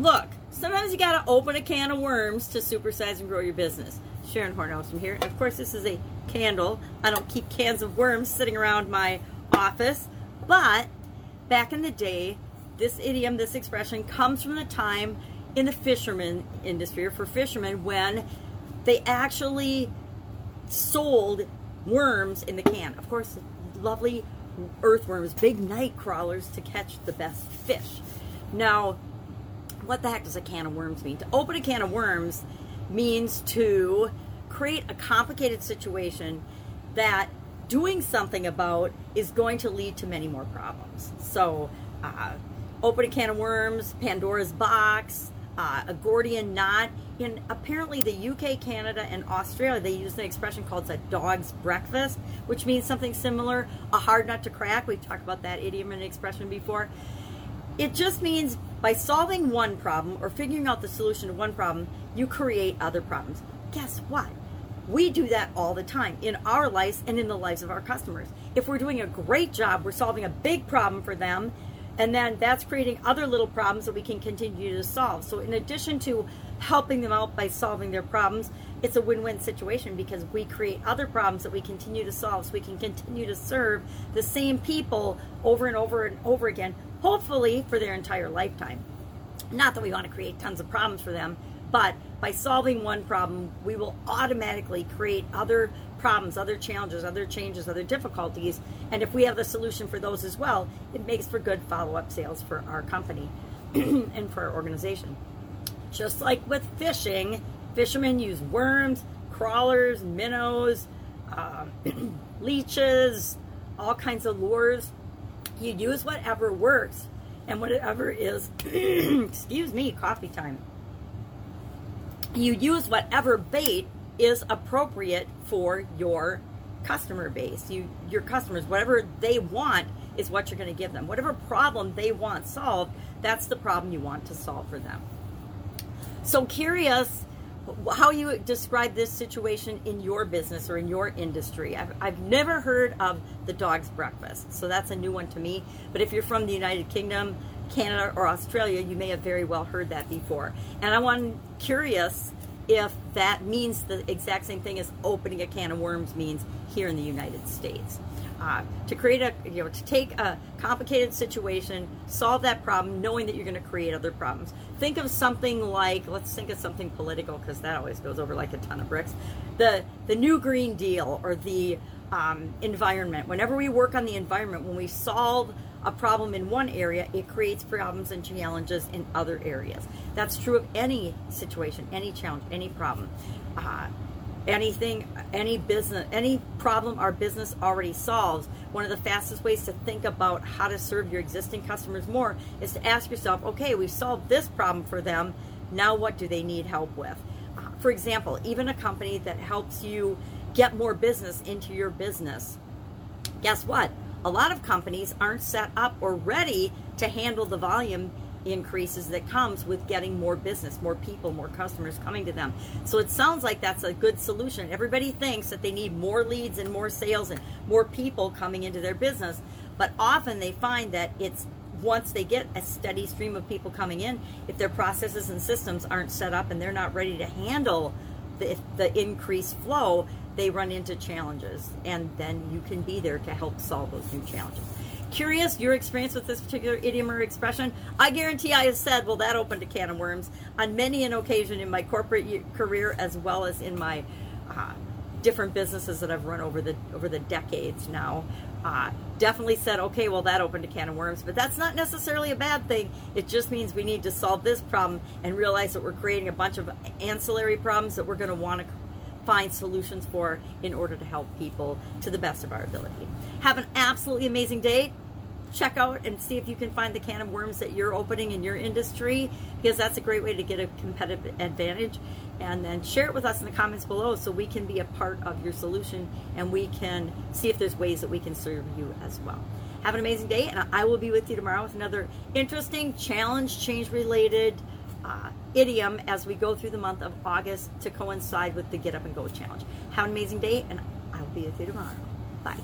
Look, sometimes you got to open a can of worms to supersize and grow your business. Sharon Hornhouse from here. Of course, this is a candle. I don't keep cans of worms sitting around my office. But back in the day, this idiom, this expression comes from the time in the fisherman industry or for fishermen when they actually sold worms in the can. Of course, lovely earthworms, big night crawlers to catch the best fish. Now, what the heck does a can of worms mean? To open a can of worms means to create a complicated situation that doing something about is going to lead to many more problems. So, uh, open a can of worms, Pandora's box, uh, a Gordian knot. In apparently the UK, Canada, and Australia, they use an expression called a dog's breakfast, which means something similar, a hard nut to crack. We've talked about that idiom and expression before. It just means by solving one problem or figuring out the solution to one problem, you create other problems. Guess what? We do that all the time in our lives and in the lives of our customers. If we're doing a great job, we're solving a big problem for them, and then that's creating other little problems that we can continue to solve. So, in addition to helping them out by solving their problems, it's a win win situation because we create other problems that we continue to solve so we can continue to serve the same people over and over and over again, hopefully for their entire lifetime. Not that we want to create tons of problems for them, but by solving one problem, we will automatically create other problems, other challenges, other changes, other difficulties. And if we have the solution for those as well, it makes for good follow up sales for our company and for our organization. Just like with fishing, fishermen use worms, crawlers, minnows, uh, leeches, all kinds of lures. You use whatever works and whatever is, excuse me, coffee time. You use whatever bait is appropriate for your customer base. You, your customers, whatever they want is what you're going to give them. Whatever problem they want solved, that's the problem you want to solve for them. So curious how you describe this situation in your business or in your industry. I've, I've never heard of the dog's breakfast, so that's a new one to me. But if you're from the United Kingdom, Canada, or Australia, you may have very well heard that before. And I'm curious if that means the exact same thing as opening a can of worms means here in the United States. Uh, to create a, you know, to take a complicated situation, solve that problem, knowing that you're going to create other problems. Think of something like, let's think of something political because that always goes over like a ton of bricks. The the New Green Deal or the um, environment. Whenever we work on the environment, when we solve a problem in one area, it creates problems and challenges in other areas. That's true of any situation, any challenge, any problem. Uh, anything, any business, any problem our business already solves, one of the fastest ways to think about how to serve your existing customers more is to ask yourself, okay, we've solved this problem for them. Now, what do they need help with? Uh, for example, even a company that helps you get more business into your business, guess what? a lot of companies aren't set up or ready to handle the volume increases that comes with getting more business, more people, more customers coming to them. So it sounds like that's a good solution. Everybody thinks that they need more leads and more sales and more people coming into their business, but often they find that it's once they get a steady stream of people coming in, if their processes and systems aren't set up and they're not ready to handle the, the increased flow, they run into challenges, and then you can be there to help solve those new challenges. Curious your experience with this particular idiom or expression? I guarantee I have said, well, that opened a can of worms on many an occasion in my corporate career as well as in my uh, different businesses that I've run over the over the decades now. Uh, definitely said, okay, well, that opened a can of worms, but that's not necessarily a bad thing. It just means we need to solve this problem and realize that we're creating a bunch of ancillary problems that we're going to want to find solutions for in order to help people to the best of our ability. Have an absolutely amazing day. Check out and see if you can find the can of worms that you're opening in your industry because that's a great way to get a competitive advantage. And then share it with us in the comments below so we can be a part of your solution and we can see if there's ways that we can serve you as well. Have an amazing day, and I will be with you tomorrow with another interesting challenge, change related uh, idiom as we go through the month of August to coincide with the Get Up and Go challenge. Have an amazing day, and I will be with you tomorrow. Bye.